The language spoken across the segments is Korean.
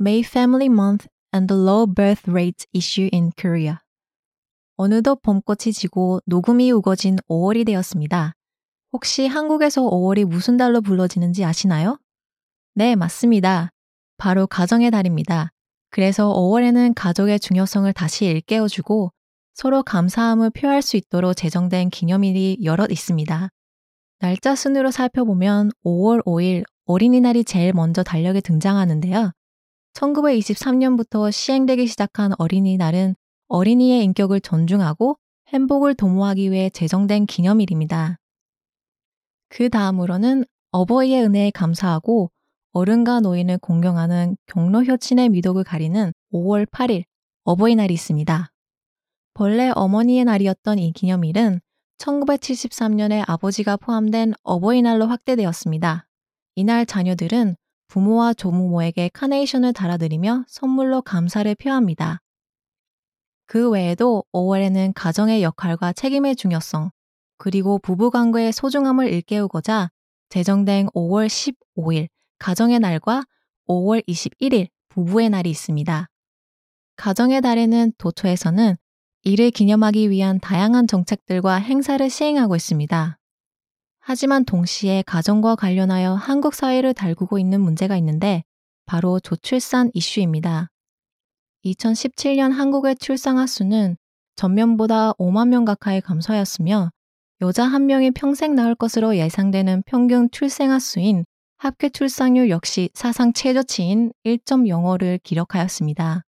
May Family Month and the Low Birth Rate Issue in Korea. 어느덧 봄꽃이 지고 녹음이 우거진 5월이 되었습니다. 혹시 한국에서 5월이 무슨 달로 불러지는지 아시나요? 네, 맞습니다. 바로 가정의 달입니다. 그래서 5월에는 가족의 중요성을 다시 일깨워주고 서로 감사함을 표할 수 있도록 제정된 기념일이 여럿 있습니다. 날짜 순으로 살펴보면 5월 5일 어린이날이 제일 먼저 달력에 등장하는데요. 1923년부터 시행되기 시작한 어린이날은 어린이의 인격을 존중하고 행복을 도모하기 위해 제정된 기념일입니다. 그 다음으로는 어버이의 은혜에 감사하고 어른과 노인을 공경하는 경로 효친의 미덕을 가리는 5월 8일 어버이날이 있습니다. 본래 어머니의 날이었던 이 기념일은 1973년에 아버지가 포함된 어버이날로 확대되었습니다. 이날 자녀들은 부모와 조부모에게 카네이션을 달아드리며 선물로 감사를 표합니다. 그 외에도 5월에는 가정의 역할과 책임의 중요성, 그리고 부부관계의 소중함을 일깨우고자 제정된 5월 15일 가정의 날과 5월 21일 부부의 날이 있습니다. 가정의 달에는 도초에서는 이를 기념하기 위한 다양한 정책들과 행사를 시행하고 있습니다. 하지만 동시에 가정과 관련하여 한국 사회를 달구고 있는 문제가 있는데 바로 조출산 이슈입니다. 2017년 한국의 출산아 수는 전년보다 5만 명 가까이 감소하였으며 여자 한 명이 평생 낳을 것으로 예상되는 평균 출생아 수인 합계 출산율 역시 사상 최저치인 1.05를 기록하였습니다.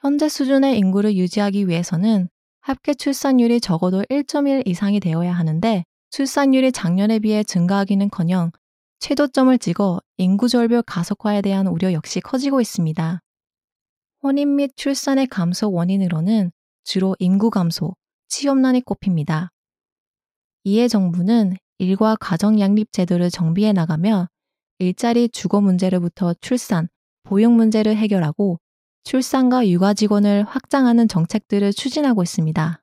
현재 수준의 인구를 유지하기 위해서는 합계 출산율이 적어도 1.1 이상이 되어야 하는데 출산율이 작년에 비해 증가하기는커녕 최도점을 찍어 인구 절벽 가속화에 대한 우려 역시 커지고 있습니다. 혼인 및 출산의 감소 원인으로는 주로 인구 감소, 취업난이 꼽힙니다. 이에 정부는 일과 가정 양립 제도를 정비해 나가며 일자리 주거 문제로부터 출산, 보육 문제를 해결하고 출산과 육아 직원을 확장하는 정책들을 추진하고 있습니다.